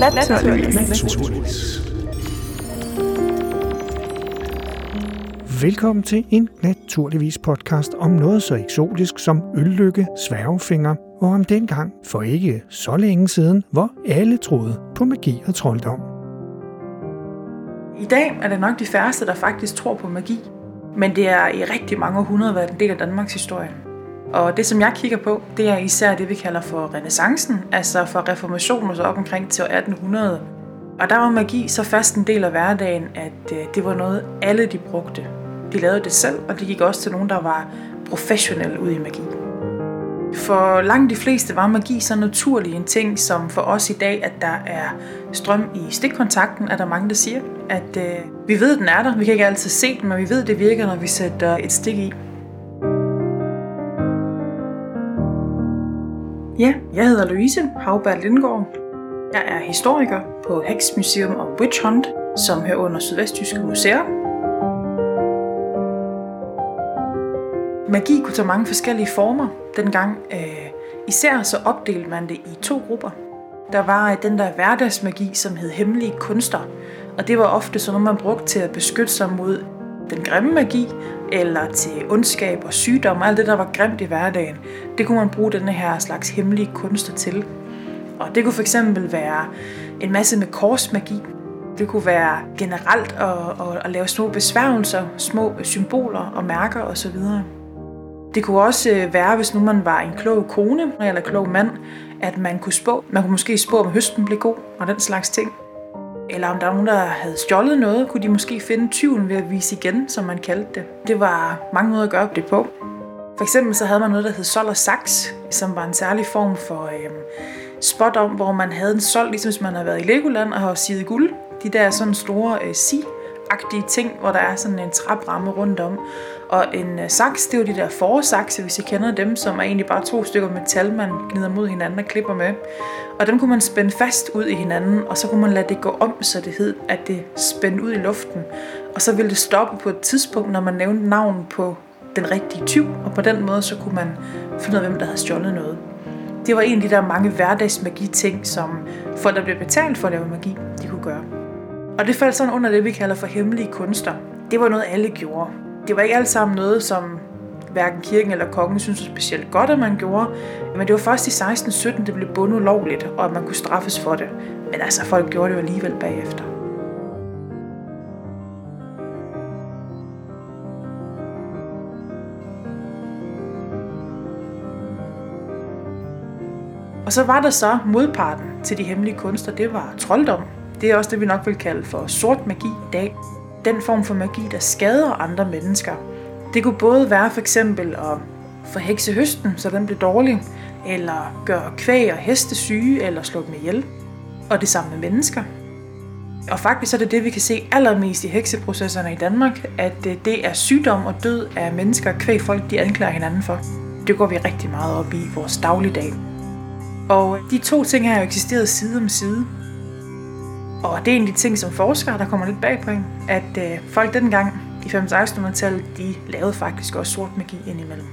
Naturligvis. Naturligvis. Velkommen til en Naturligvis podcast om noget så eksotisk som øllykke, sværgefinger og om dengang for ikke så længe siden, hvor alle troede på magi og trolddom. I dag er det nok de færreste, der faktisk tror på magi. Men det er i rigtig mange århundreder været en del af Danmarks historie. Og det, som jeg kigger på, det er især det, vi kalder for renaissancen, altså for reformationen så op omkring til år 1800. Og der var magi så fast en del af hverdagen, at øh, det var noget, alle de brugte. De lavede det selv, og det gik også til nogen, der var professionelle ud i magi. For langt de fleste var magi så naturlig en ting, som for os i dag, at der er strøm i stikkontakten, er der mange, der siger, at øh, vi ved, at den er der. Vi kan ikke altid se den, men vi ved, at det virker, når vi sætter et stik i. Ja, jeg hedder Louise Havberg Lindgaard. Jeg er historiker på Hex Museum og Witch Hunt, som hører under Sydvestjyske Museer. Magi kunne tage mange forskellige former dengang. Øh, især så opdelte man det i to grupper. Der var øh, den der hverdagsmagi, som hed hemmelige kunster. Og det var ofte sådan noget, man brugte til at beskytte sig mod den grimme magi, eller til ondskab og sygdom, og alt det, der var grimt i hverdagen. Det kunne man bruge denne her slags hemmelige kunster til. Og det kunne fx være en masse med korsmagi. Det kunne være generelt at, at, at lave små besværgelser, små symboler og mærker osv. Det kunne også øh, være, hvis nu man var en klog kone eller klog mand, at man kunne spå. Man kunne måske spå, om høsten blev god og den slags ting. Eller om der var nogen, der havde stjålet noget, kunne de måske finde tyven ved at vise igen, som man kaldte det. Det var mange måder at gøre det på. For eksempel så havde man noget, der hed sol og saks, som var en særlig form for øh, spot om, hvor man havde en sol, ligesom hvis man havde været i Legoland og har siget guld. De der sådan store øh, si agtige ting, hvor der er sådan en trapramme rundt om. Og en øh, saks, det er jo de der forsakse, hvis I kender dem, som er egentlig bare to stykker metal, man gnider mod hinanden og klipper med. Og dem kunne man spænde fast ud i hinanden, og så kunne man lade det gå om, så det hed, at det spændte ud i luften. Og så ville det stoppe på et tidspunkt, når man nævnte navn på den rigtige tyv, og på den måde så kunne man finde ud af, hvem der havde stjålet noget. Det var en af de der mange hverdagsmagi-ting, som folk, der blev betalt for at lave magi, de kunne gøre. Og det faldt sådan under det, vi kalder for hemmelige kunster. Det var noget, alle gjorde. Det var ikke alt sammen noget, som hverken kirken eller kongen synes var specielt godt, at man gjorde. Men det var først i 1617, det blev bundet ulovligt, og at man kunne straffes for det. Men altså, folk gjorde det jo alligevel bagefter. Og så var der så modparten til de hemmelige kunster, det var trolddom. Det er også det, vi nok vil kalde for sort magi i dag. Den form for magi, der skader andre mennesker. Det kunne både være for eksempel at forhekse høsten, så den blev dårlig, eller gøre kvæg og heste syge, eller slå dem ihjel. Og det samme med mennesker. Og faktisk er det det, vi kan se allermest i hekseprocesserne i Danmark, at det er sygdom og død af mennesker, kvæg folk de anklager hinanden for. Det går vi rigtig meget op i i vores dagligdag. Og de to ting har jo eksisteret side om side. Og det er en af de ting, som forskere, der kommer lidt bag på en, at øh, folk dengang i 1500-tallet, de lavede faktisk også sort magi indimellem.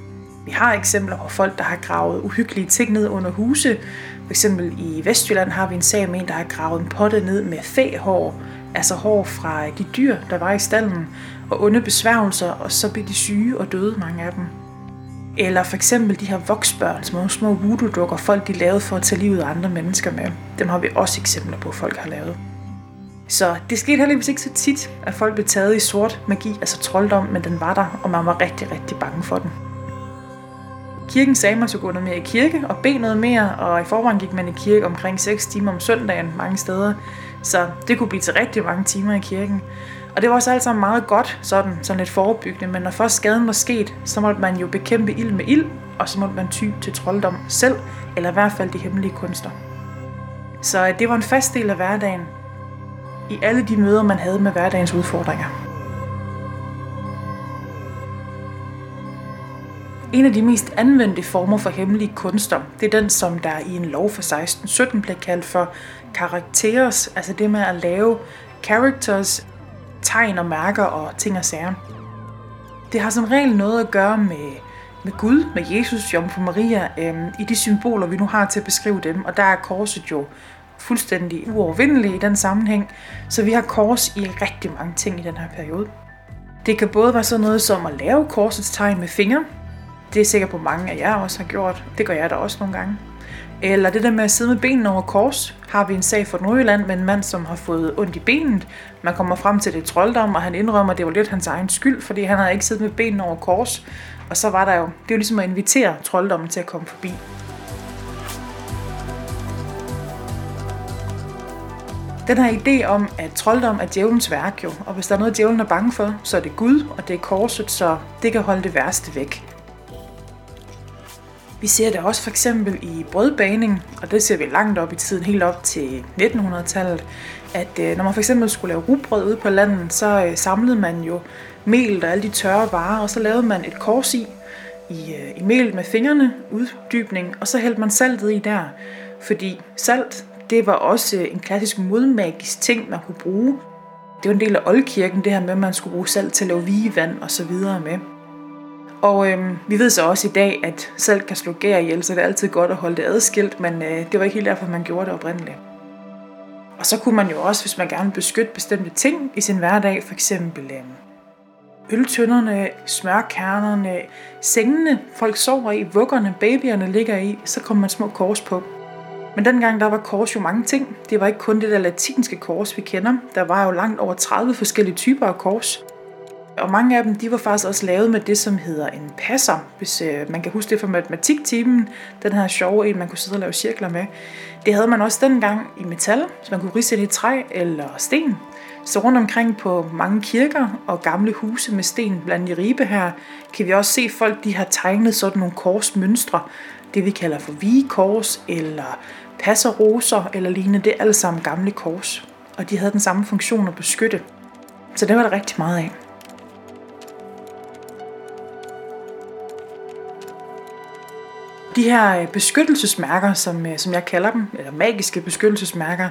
Vi har eksempler på folk, der har gravet uhyggelige ting ned under huse. For eksempel i Vestjylland har vi en sag med en, der har gravet en potte ned med fæhår, altså hår fra de dyr, der var i stallen, og onde besværgelser, og så blev de syge og døde mange af dem. Eller for eksempel de her voksbørn, som er små voodoo-dukker, folk de lavede for at tage livet af andre mennesker med. Dem har vi også eksempler på, folk har lavet. Så det skete heldigvis ikke så tit, at folk blev taget i sort magi, altså trolddom, men den var der, og man var rigtig, rigtig bange for den. Kirken sagde, at man skulle gå noget mere i kirke og bede noget mere, og i forvejen gik man i kirke omkring 6 timer om søndagen mange steder, så det kunne blive til rigtig mange timer i kirken. Og det var også alt sammen meget godt, sådan, sådan lidt forebyggende, men når først skaden var sket, så måtte man jo bekæmpe ild med ild, og så måtte man ty til trolddom selv, eller i hvert fald de hemmelige kunster. Så øh, det var en fast del af hverdagen, i alle de møder, man havde med hverdagens udfordringer. En af de mest anvendte former for hemmelige kunster, det er den, som der i en lov fra 1617 blev kaldt for karakteres, altså det med at lave characters, tegn og mærker og ting og sager. Det har som regel noget at gøre med, med Gud, med Jesus, Jomfru Maria, øh, i de symboler, vi nu har til at beskrive dem, og der er korset jo fuldstændig uovervindelig i den sammenhæng, så vi har kors i rigtig mange ting i den her periode. Det kan både være sådan noget som at lave korsets tegn med fingre. Det er sikkert på mange af jer også har gjort. Det gør jeg da også nogle gange. Eller det der med at sidde med benene over kors, har vi en sag fra Nordjylland med en mand, som har fået ondt i benet. Man kommer frem til det trolddom, og han indrømmer, at det var lidt hans egen skyld, fordi han havde ikke siddet med benene over kors. Og så var der jo, det er jo ligesom at invitere trolddommen til at komme forbi. Den her idé om, at trolddom er djævelens værk jo, og hvis der er noget, djævlen er bange for, så er det Gud, og det er korset, så det kan holde det værste væk. Vi ser det også for eksempel i brødbaning, og det ser vi langt op i tiden, helt op til 1900-tallet, at øh, når man for eksempel skulle lave rugbrød ude på landet, så øh, samlede man jo mel og alle de tørre varer, og så lavede man et kors i, i, øh, i melet med fingrene, uddybning, og så hældte man saltet i der. Fordi salt, det var også øh, en klassisk modmagisk ting, man kunne bruge. Det var en del af oldkirken, det her med, at man skulle bruge salt til at lave vigevand og så videre med. Og øhm, vi ved så også i dag, at salt kan slå gær ihjel, så det er altid godt at holde det adskilt, men øh, det var ikke helt derfor, man gjorde det oprindeligt. Og så kunne man jo også, hvis man gerne vil beskytte bestemte ting i sin hverdag, for eksempel øh, øltønderne, smørkernerne, sengene, folk sover i, vuggerne, babyerne ligger i, så kommer man små kors på. Men dengang der var kors jo mange ting. Det var ikke kun det der latinske kors, vi kender. Der var jo langt over 30 forskellige typer af kors. Og mange af dem, de var faktisk også lavet med det, som hedder en passer, hvis øh, man kan huske det fra matematiktimen, den her sjove en, man kunne sidde og lave cirkler med. Det havde man også dengang i metal, så man kunne ridse det i træ eller sten. Så rundt omkring på mange kirker og gamle huse med sten, blandt i Ribe her, kan vi også se folk, de har tegnet sådan nogle korsmønstre. Det vi kalder for vigekors eller passerroser eller lignende, det er alle sammen gamle kors. Og de havde den samme funktion at beskytte. Så det var der rigtig meget af. De her øh, beskyttelsesmærker, som, øh, som jeg kalder dem, eller magiske beskyttelsesmærker,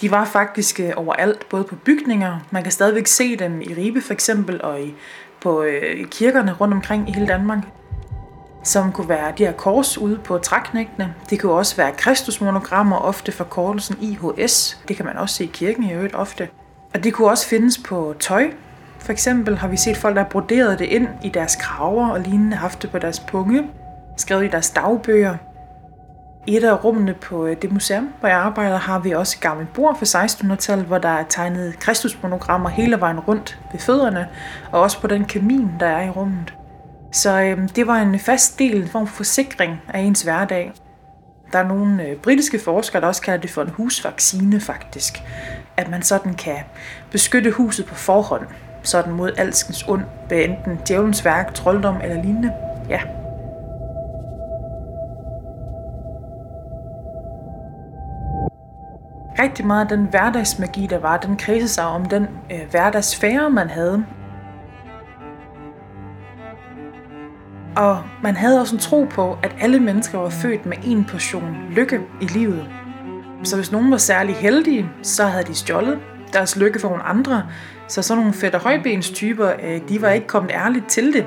de var faktisk øh, overalt, både på bygninger, man kan stadigvæk se dem i Ribe for eksempel, og i, på øh, kirkerne rundt omkring i hele Danmark, som kunne være de her kors ude på træknægtene. Det kunne også være kristusmonogrammer, ofte forkortelsen IHS. Det kan man også se i kirken i øvrigt ofte. Og det kunne også findes på tøj. For eksempel har vi set folk, der har broderet det ind i deres kraver og lignende, haft det på deres punge skrevet i deres dagbøger. I et af rummene på øh, det museum, hvor jeg arbejder, har vi også et gammelt bord fra 1600-tallet, hvor der er tegnet kristusmonogrammer hele vejen rundt ved fødderne, og også på den kamin, der er i rummet. Så øh, det var en fast del, en form for forsikring af ens hverdag. Der er nogle øh, britiske forskere, der også kalder det for en husvaccine faktisk. At man sådan kan beskytte huset på forhånd, sådan mod alskens ond, ved enten djævelens værk, trolddom eller lignende. Ja, rigtig meget af den hverdagsmagi, der var, den kredsede sig om den øh, hverdagsfære, man havde. Og man havde også en tro på, at alle mennesker var født med en portion lykke i livet. Så hvis nogen var særlig heldige, så havde de stjålet deres lykke for nogle andre. Så sådan nogle fætter højbens typer, øh, de var ikke kommet ærligt til det.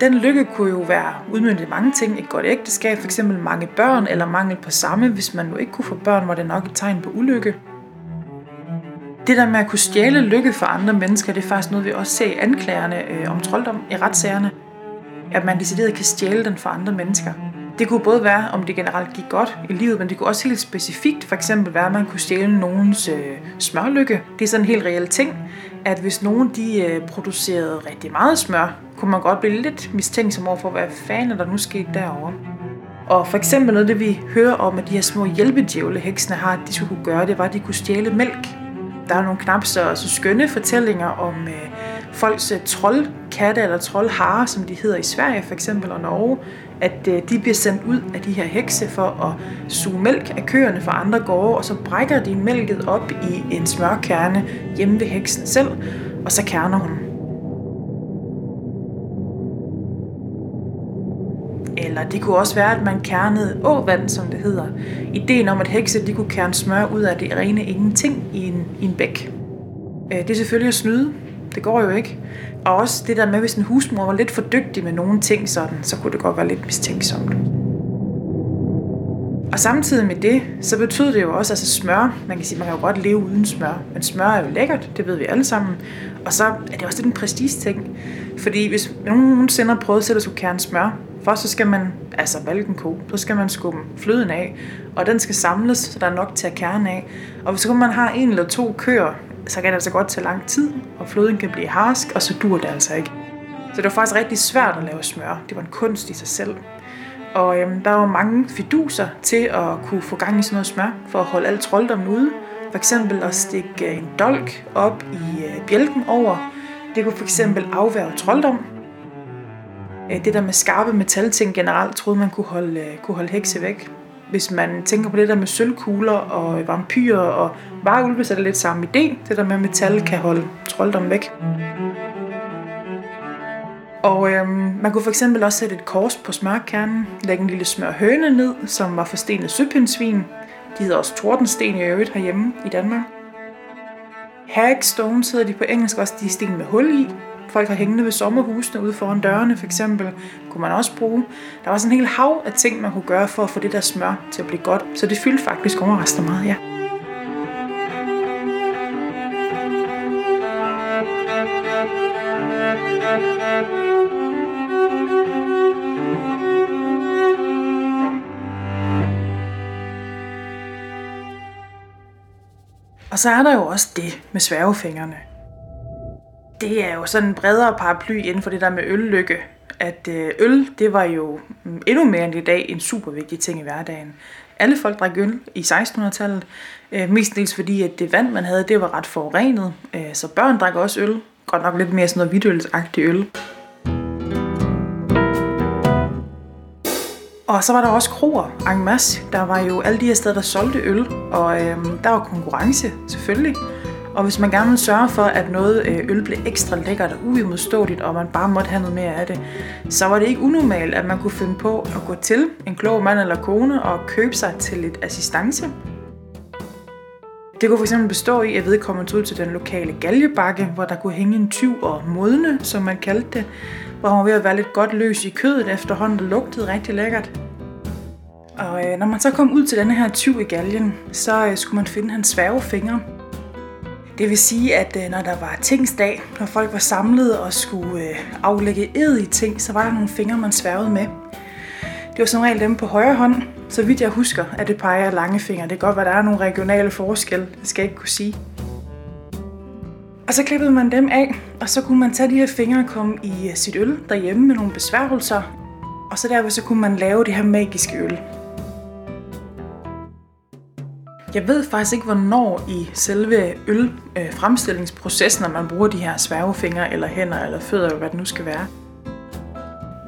Den lykke kunne jo være udmyndet mange ting. Et godt ægteskab, f.eks. mange børn eller mangel på samme. Hvis man nu ikke kunne få børn, var det nok et tegn på ulykke. Det der med at kunne stjæle lykke for andre mennesker, det er faktisk noget, vi også ser i anklagerne øh, om trolddom i retssagerne. At man decideret kan stjæle den fra andre mennesker. Det kunne både være, om det generelt gik godt i livet, men det kunne også helt specifikt for eksempel være, at man kunne stjæle nogens øh, smørlykke. Det er sådan en helt reel ting, at hvis nogen de øh, producerede rigtig meget smør, kunne man godt blive lidt mistænksom over for, hvad fanden er der nu sket derovre. Og for eksempel noget det, vi hører om, at de her små hjælpedjævle heksene har, at de skulle kunne gøre, det var, at de kunne stjæle mælk. Der er nogle knap så, så skønne fortællinger om øh, folks øh, troldkatte eller troldhare, som de hedder i Sverige for eksempel og Norge, at øh, de bliver sendt ud af de her hekse for at suge mælk af køerne fra andre gårde, og så brækker de mælket op i en smørkerne hjemme ved heksen selv, og så kerner hun. Eller det kunne også være, at man kernede åvand, som det hedder. Ideen om, at hekse de kunne kerne smør ud af det rene ingenting i en, i en bæk. Øh, det er selvfølgelig at snyde. Det går jo ikke. Og også det der med, hvis en husmor var lidt for dygtig med nogle ting sådan, så kunne det godt være lidt mistænksomt. Og samtidig med det, så betyder det jo også, altså smør, man kan sige, man kan jo godt leve uden smør, men smør er jo lækkert, det ved vi alle sammen. Og så er det også lidt en prestige ting, fordi hvis nogen nogensinde har prøvet at skulle kerne smør, Først så skal man, altså valgen ko, så skal man skubbe fløden af, og den skal samles, så der er nok til at kerne af. Og hvis man har en eller to køer, så kan det altså godt tage lang tid, og floden kan blive harsk, og så dur det altså ikke. Så det var faktisk rigtig svært at lave smør. Det var en kunst i sig selv. Og øhm, der var mange fiduser til at kunne få gang i sådan noget smør, for at holde alt trolddommen ude. For eksempel at stikke øh, en dolk op i øh, bjælken over. Det kunne for eksempel afværge trolddom. Øh, det der med skarpe metalting generelt, troede man kunne holde, øh, kunne holde hekse væk. Hvis man tænker på det der med sølvkugler og vampyrer og varulve, så er det lidt samme idé. Det der med metal kan holde trolddom væk. Og øhm, man kunne for eksempel også sætte et kors på smørkernen, lægge en lille smørhøne ned, som var forstenet søpindsvin. De hedder også tordensten i øvrigt herhjemme i Danmark. Hagstones hedder de på engelsk også, de sten med hul i. Folk har hængende ved sommerhusene ude foran dørene for eksempel, kunne man også bruge. Der var sådan en hel hav af ting, man kunne gøre for at få det der smør til at blive godt. Så det fyldte faktisk overraskende meget, ja. Og så er der jo også det med sværgefingrene. Det er jo sådan en bredere paraply inden for det der med øllykke. At øh, øl, det var jo mm, endnu mere end i dag en super vigtig ting i hverdagen. Alle folk drak øl i 1600-tallet, øh, dels fordi at det vand, man havde, det var ret forurenet. Øh, så børn drak også øl, godt nok lidt mere sådan noget hvidtølsagtigt øl. Og så var der også kroer en masse. Der var jo alle de her steder, der solgte øl, og øhm, der var konkurrence selvfølgelig. Og hvis man gerne vil sørge for, at noget øh, øl blev ekstra lækkert og uimodståeligt, og man bare måtte have noget mere af det, så var det ikke unormalt, at man kunne finde på at gå til en klog mand eller kone og købe sig til lidt assistance. Det kunne fx bestå i, at vedkommende tog ud til den lokale galjebakke, hvor der kunne hænge en tyv og modne, som man kaldte det, hvor han var ved at være lidt godt løs i kødet efterhånden, der lugtede rigtig lækkert. Og øh, når man så kom ud til denne her tyv i galgen, så øh, skulle man finde hans svæve fingre. Det vil sige, at øh, når der var tingsdag, når folk var samlet og skulle øh, aflægge ed i ting, så var der nogle fingre, man sværgede med. Det var som regel dem på højre hånd, så vidt jeg husker, at det peger lange fingre. Det kan godt være, at der er nogle regionale forskelle, det skal jeg ikke kunne sige. Og så klippede man dem af, og så kunne man tage de her fingre og komme i øh, sit øl derhjemme med nogle besværgelser. Og så derved så kunne man lave det her magiske øl. Jeg ved faktisk ikke, hvornår i selve ølfremstillingsprocessen, øh, når man bruger de her sværgefingre, eller hænder, eller fødder, eller hvad det nu skal være.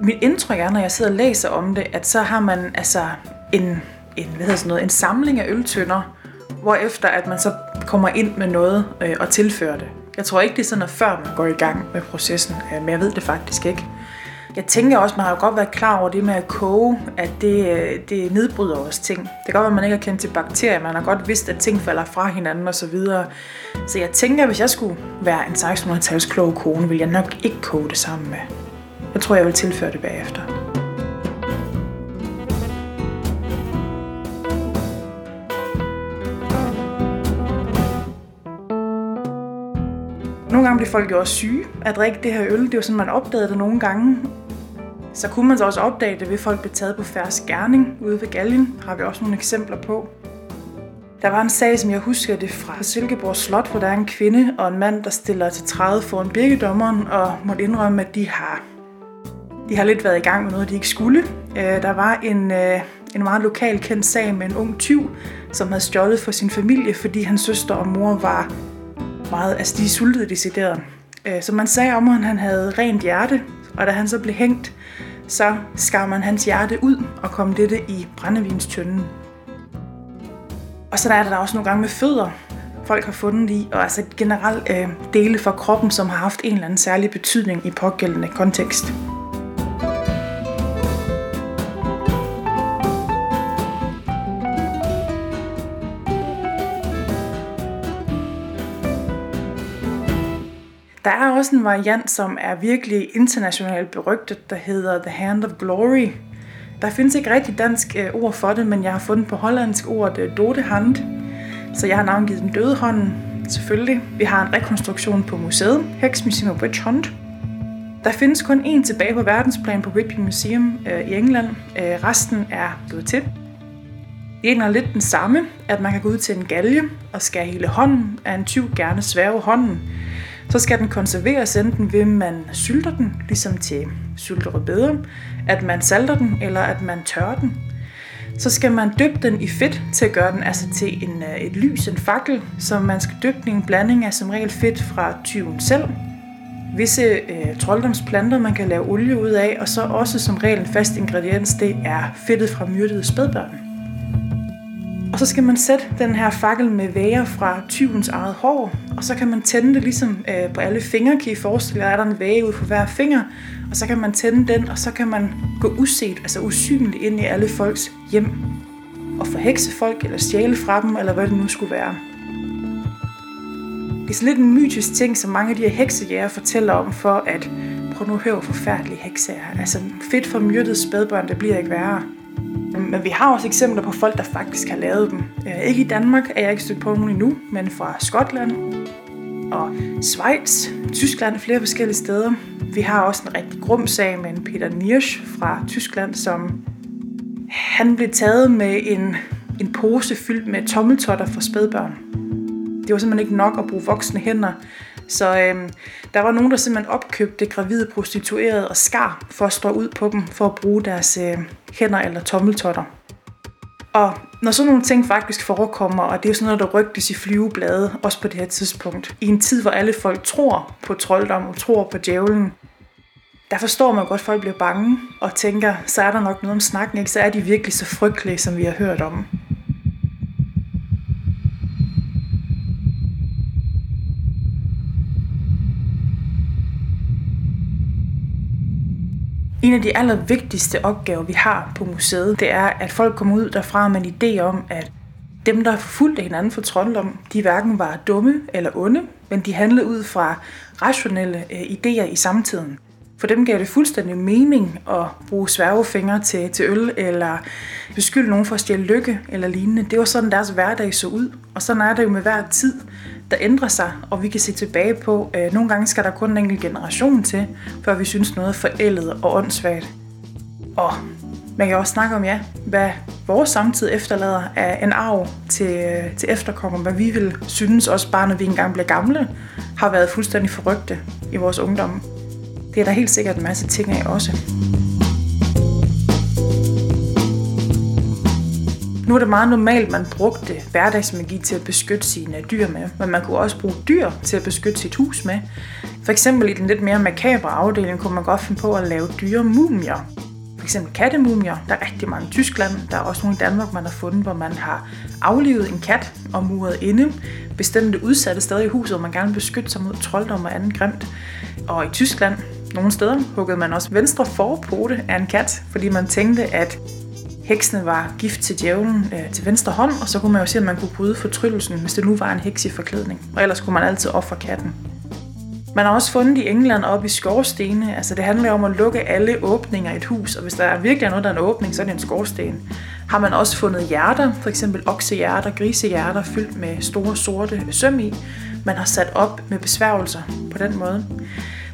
Mit indtryk er, når jeg sidder og læser om det, at så har man altså en, en, hvad hedder sådan noget, en samling af øltønder, hvorefter at man så kommer ind med noget øh, og tilfører det. Jeg tror ikke, det er sådan, at før man går i gang med processen, øh, men jeg ved det faktisk ikke. Jeg tænker også, man har jo godt været klar over det med at koge, at det, øh, det nedbryder også ting. Det kan godt være, at man ikke har kendt til bakterier, man har godt vidst, at ting falder fra hinanden osv. Så, så jeg tænker, at hvis jeg skulle være en 1600-tals klog kone, ville jeg nok ikke koge det sammen med. Jeg tror, jeg vil tilføre det bagefter. Nogle gange blev folk jo også syge af at drikke det her øl. Det var sådan, man opdagede det nogle gange. Så kunne man så også opdage det, ved folk blev taget på færre gerning ude ved galgen. Har vi også nogle eksempler på. Der var en sag, som jeg husker det fra Silkeborg Slot, hvor der er en kvinde og en mand, der stiller til 30 foran birkedommeren og måtte indrømme, at de har, de har lidt været i gang med noget, de ikke skulle. Øh, der var en, øh, en meget lokal kendt sag med en ung tyv, som havde stjålet for sin familie, fordi hans søster og mor var meget, altså de sultede decideret. Øh, så man sagde om, at han havde rent hjerte, og da han så blev hængt, så skar man hans hjerte ud og kom dette i brændevinstønden. Og så er der også nogle gange med fødder, folk har fundet i, og altså generelt øh, dele fra kroppen, som har haft en eller anden særlig betydning i pågældende kontekst. Der er også en variant, som er virkelig internationalt berygtet, der hedder The Hand of Glory. Der findes ikke rigtig dansk øh, ord for det, men jeg har fundet på hollandsk ordet Dode Hand. så jeg har navngivet den døde hånden, selvfølgelig. Vi har en rekonstruktion på museet, Hexmuseum of Witch Hunt. Der findes kun én tilbage på verdensplan på Whitby Museum øh, i England. Øh, resten er gået til. Det er lidt den samme, at man kan gå ud til en galge og skære hele hånden af en tyv gerne sværge hånden. Så skal den konserveres enten ved, at man sylter den, ligesom til sylterødbeder, at man salter den, eller at man tørrer den. Så skal man dyppe den i fedt til at gøre den altså til en, øh, et lys, en fakkel, så man skal dyppe den i en blanding af som regel fedt fra tyven selv, visse øh, trolddomsplanter, man kan lave olie ud af, og så også som regel en fast ingrediens, det er fedtet fra myrdede spædbørn. Og så skal man sætte den her fakkel med væger fra tyvens eget hår, og så kan man tænde det ligesom øh, på alle fingre, kan I forestille jer, er der en væge ud på hver finger, og så kan man tænde den, og så kan man gå uset, altså usynligt ind i alle folks hjem, og forhekse folk, eller stjæle fra dem, eller hvad det nu skulle være. Det er sådan lidt en mytisk ting, som mange af de her heksejæger fortæller om, for at prøv nu at høre, forfærdelige hekse er. Altså fedt for myrdede spædbørn, det bliver ikke værre. Øhm, men vi har også eksempler på folk, der faktisk har lavet dem. Øh, ikke i Danmark er jeg ikke stødt på nogen endnu, men fra Skotland og Schweiz, Tyskland og flere forskellige steder. Vi har også en rigtig grum sag med en Peter Niersch fra Tyskland, som han blev taget med en, en pose fyldt med tommeltotter for spædbørn. Det var simpelthen ikke nok at bruge voksne hænder. Så øhm, der var nogen, der simpelthen opkøbte gravide prostituerede og skar for at stå ud på dem, for at bruge deres øh, hænder eller tommeltotter. Og når sådan nogle ting faktisk forekommer, og det er jo sådan noget, der rygtes i flyveblade, også på det her tidspunkt, i en tid, hvor alle folk tror på trolddom og tror på djævlen, der forstår man godt, at folk bliver bange og tænker, så er der nok noget om snakken, ikke? så er de virkelig så frygtelige, som vi har hørt om. En af de allervigtigste opgaver, vi har på museet, det er, at folk kommer ud derfra med en idé om, at dem, der har hinanden for trolddom, de hverken var dumme eller onde, men de handlede ud fra rationelle øh, idéer i samtiden. For dem gav det fuldstændig mening at bruge sværgefingre til, til øl, eller beskylde nogen for at stjæle lykke eller lignende. Det var sådan, deres hverdag så ud. Og sådan er det jo med hver tid der ændrer sig, og vi kan se tilbage på, at nogle gange skal der kun en enkelt generation til, før vi synes noget er forældet og åndssvagt. Og man kan også snakke om, ja, hvad vores samtid efterlader af en arv til, øh, til efterkommere, hvad vi vil synes, også bare når vi engang bliver gamle, har været fuldstændig forrygte i vores ungdom. Det er der helt sikkert en masse ting af også. Nu er det meget normalt, at man brugte hverdagsmagi til at beskytte sine dyr med, men man kunne også bruge dyr til at beskytte sit hus med. For eksempel i den lidt mere makabre afdeling kunne man godt finde på at lave dyre mumier. For eksempel kattemumier. Der er rigtig mange i Tyskland. Der er også nogle i Danmark, man har fundet, hvor man har aflivet en kat og muret inde. Bestemte udsatte steder i huset, hvor man gerne vil beskytte sig mod trolddom og anden grimt. Og i Tyskland, nogle steder, huggede man også venstre forpote af en kat, fordi man tænkte, at heksene var gift til djævlen øh, til venstre hånd, og så kunne man jo se, at man kunne bryde fortryllelsen, hvis det nu var en heks i forklædning. Og ellers kunne man altid ofre katten. Man har også fundet i England op i skorstene. Altså det handler om at lukke alle åbninger i et hus, og hvis der er virkelig noget, der er en åbning, så er det en skorsten. Har man også fundet hjerter, for eksempel oksehjerter, grisehjerter, fyldt med store sorte søm i. Man har sat op med besværgelser på den måde.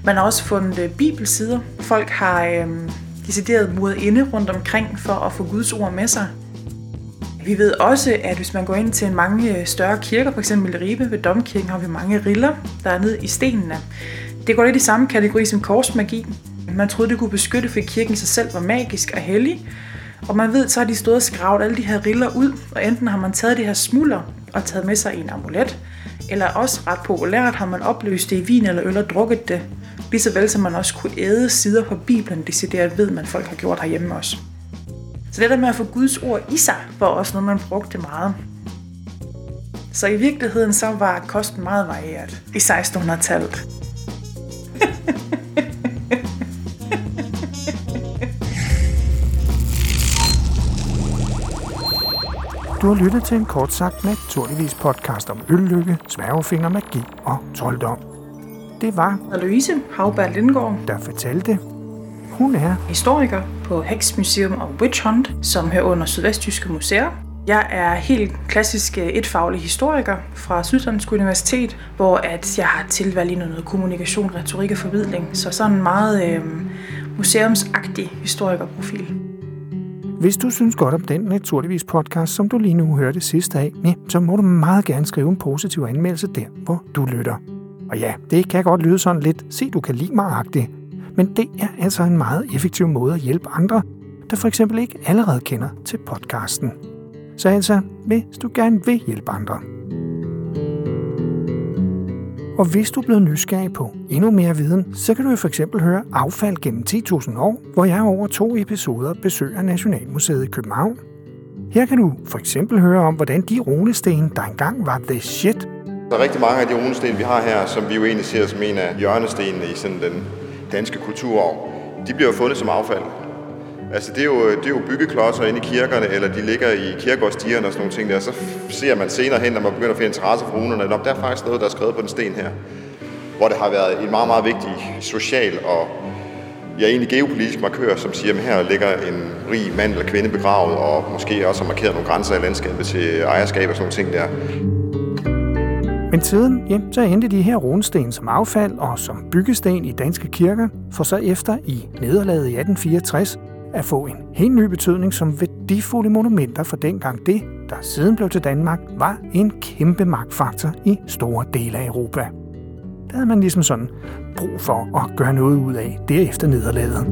Man har også fundet øh, bibelsider. Folk har øh, decideret muret inde rundt omkring for at få Guds ord med sig. Vi ved også, at hvis man går ind til en mange øh, større kirker, f.eks. i Ribe ved Domkirken, har vi mange riller, der er nede i stenene. Det går lidt i samme kategori som korsmagi. Man troede, det kunne beskytte, fordi kirken sig selv var magisk og hellig. Og man ved, så har de stået og skravet alle de her riller ud, og enten har man taget de her smuller og taget med sig i en amulet, eller også ret populært har man opløst det i vin eller øl og drukket det, lige så vel som man også kunne æde sider på Bibelen, decideret ved man folk har gjort herhjemme også. Så det der med at få Guds ord i sig, var også noget, man brugte meget. Så i virkeligheden så var kosten meget varieret i 1600-tallet. Du har lyttet til en kort sagt naturligvis podcast om øllykke, sværgefinger, magi og trolddom. Det var Og Louise Havberg Lindgaard. der fortalte, Hun er historiker på Hex Museum og Witch Hunt, som hører under Sydvestjyske Museer. Jeg er helt klassisk øh, etfaglig historiker fra Syddansk Universitet, hvor at jeg har tilvalgt i noget kommunikation, retorik og formidling. Så sådan en meget øh, museumsagtig historikerprofil. Hvis du synes godt om den naturligvis podcast, som du lige nu hørte sidste af, ja, så må du meget gerne skrive en positiv anmeldelse der, hvor du lytter. Og ja, det kan godt lyde sådan lidt, se du kan lide mig -agtigt. men det er altså en meget effektiv måde at hjælpe andre, der for eksempel ikke allerede kender til podcasten. Så altså, hvis du gerne vil hjælpe andre. Og hvis du er blevet nysgerrig på endnu mere viden, så kan du for eksempel høre Affald gennem 10.000 år, hvor jeg over to episoder besøger Nationalmuseet i København. Her kan du for eksempel høre om, hvordan de runesten, der engang var the shit, der er rigtig mange af de runesten, vi har her, som vi jo egentlig ser som en af hjørnestenene i sådan den danske kulturarv. De bliver fundet som affald. Altså det er, jo, det er jo byggeklodser inde i kirkerne, eller de ligger i kirkegårdsstierne og sådan nogle ting der. Så ser man senere hen, når man begynder at finde interesse for runerne, at der er faktisk noget, der er skrevet på den sten her. Hvor det har været en meget, meget vigtig social og ja, egentlig geopolitisk markør, som siger, at her ligger en rig mand eller kvinde begravet, og måske også har markeret nogle grænser i landskabet til ejerskab og sådan nogle ting der. Men siden, ja, så endte de her runesten som affald og som byggesten i danske kirker, for så efter i nederlaget i 1864 at få en helt ny betydning som værdifulde monumenter for dengang det, der siden blev til Danmark, var en kæmpe magtfaktor i store dele af Europa. Der havde man ligesom sådan brug for at gøre noget ud af derefter nederlaget.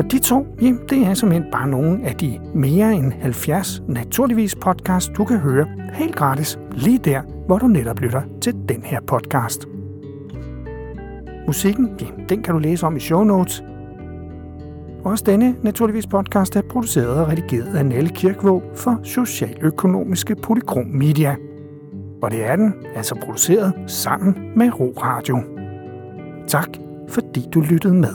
Og de to, ja, det er simpelthen bare nogle af de mere end 70 naturligvis podcast, du kan høre helt gratis lige der, hvor du netop lytter til den her podcast. Musikken, ja, den kan du læse om i show notes. Også denne naturligvis podcast er produceret og redigeret af Nelle Kirkvåg for Socialøkonomiske Polykrom Media. Og det er den altså produceret sammen med Ro Radio. Tak fordi du lyttede med.